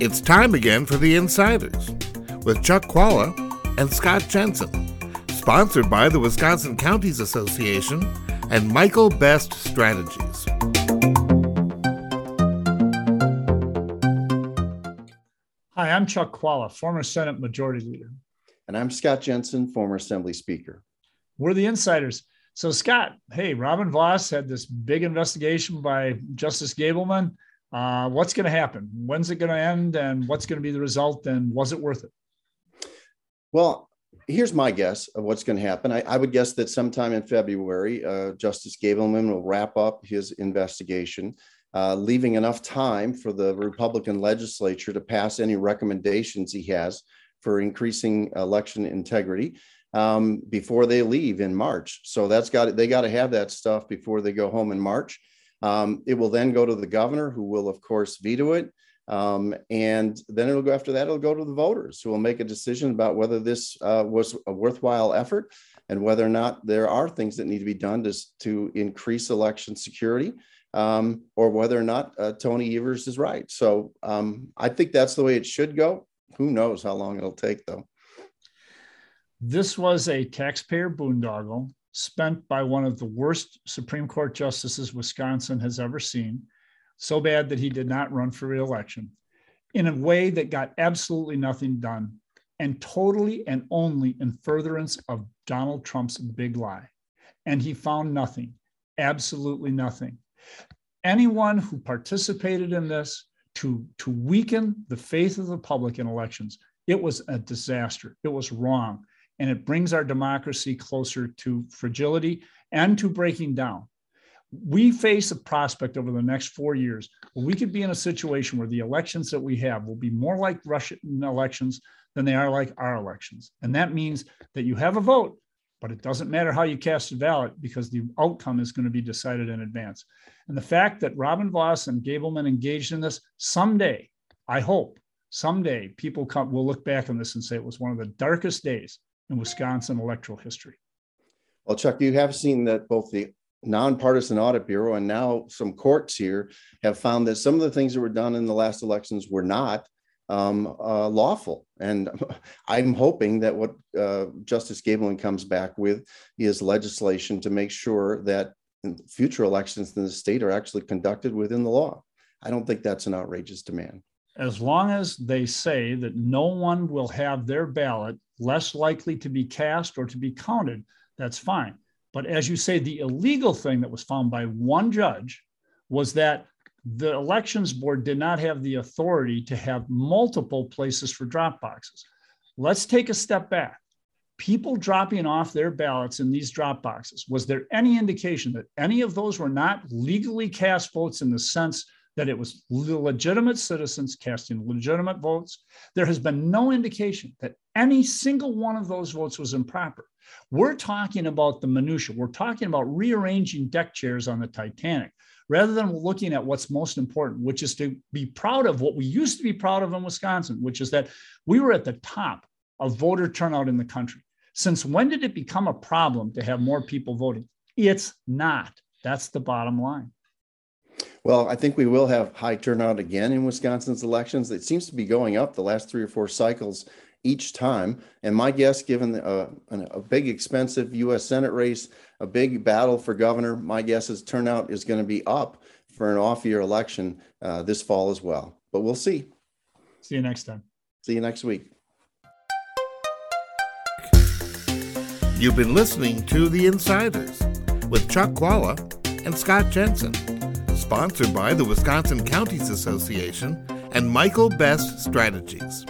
It's time again for The Insiders with Chuck Chvala and Scott Jensen, sponsored by the Wisconsin Counties Association and Michael Best Strategies. Hi, I'm Chuck Chvala, former Senate Majority Leader. And I'm Scott Jensen, former Assembly Speaker. We're the insiders. So, Scott, hey, Robin Vos had this big investigation by Justice Gableman. Uh, what's going to happen? When's it going to end? And what's going to be the result? And was it worth it? Well, here's my guess of what's going to happen. I, I would guess that sometime in February, uh, Justice Gableman will wrap up his investigation, uh, leaving enough time for the Republican legislature to pass any recommendations he has for increasing election integrity um, before they leave in March. So that's got they got to have that stuff before they go home in March. Um, it will then go to the governor, who will of course veto it, um, and then it'll go after that. It'll go to the voters, who will make a decision about whether this uh, was a worthwhile effort and whether or not there are things that need to be done to, to increase election security. Um, or whether or not uh, Tony Evers is right. So um, I think that's the way it should go. Who knows how long it'll take, though. This was a taxpayer boondoggle spent by one of the worst Supreme Court justices Wisconsin has ever seen, so bad that he did not run for reelection, in a way that got absolutely nothing done and totally and only in furtherance of Donald Trump's big lie. And he found nothing, absolutely nothing. Anyone who participated in this to, to weaken the faith of the public in elections, it was a disaster. It was wrong and it brings our democracy closer to fragility and to breaking down. We face a prospect over the next four years where we could be in a situation where the elections that we have will be more like Russian elections than they are like our elections. And that means that you have a vote, but it doesn't matter how you cast a ballot because the outcome is going to be decided in advance. And the fact that Robin Vos and Gableman engaged in this someday, I hope, someday people come, will look back on this and say it was one of the darkest days in Wisconsin electoral history. Well, Chuck, you have seen that both the nonpartisan audit bureau and now some courts here have found that some of the things that were done in the last elections were not um, uh, lawful. And I'm hoping that what uh, Justice Gableman comes back with is legislation to make sure that future elections in the state are actually conducted within the law. I don't think that's an outrageous demand. As long as they say that no one will have their ballot less likely to be cast or to be counted, that's fine. But as you say, the illegal thing that was found by one judge was that the elections board did not have the authority to have multiple places for drop boxes. Let's take a step back. People dropping off their ballots in these drop boxes, was there any indication that any of those were not legally cast votes in the sense that it was legitimate citizens casting legitimate votes. There has been no indication that any single one of those votes was improper. We're talking about the minutia. We're talking about rearranging deck chairs on the Titanic rather than looking at what's most important, which is to be proud of what we used to be proud of in Wisconsin, which is that we were at the top of voter turnout in the country. Since when did it become a problem to have more people voting? It's not. That's the bottom line. Well, I think we will have high turnout again in Wisconsin's elections. It seems to be going up the last three or four cycles each time. And my guess, given a, a big, expensive U.S. Senate race, a big battle for governor, my guess is turnout is going to be up for an off year election uh, this fall as well. But we'll see. See you next time. See you next week. You've been listening to The Insiders with Chuck Chvala and Scott Jensen sponsored by the Wisconsin Counties Association and Michael Best Strategies.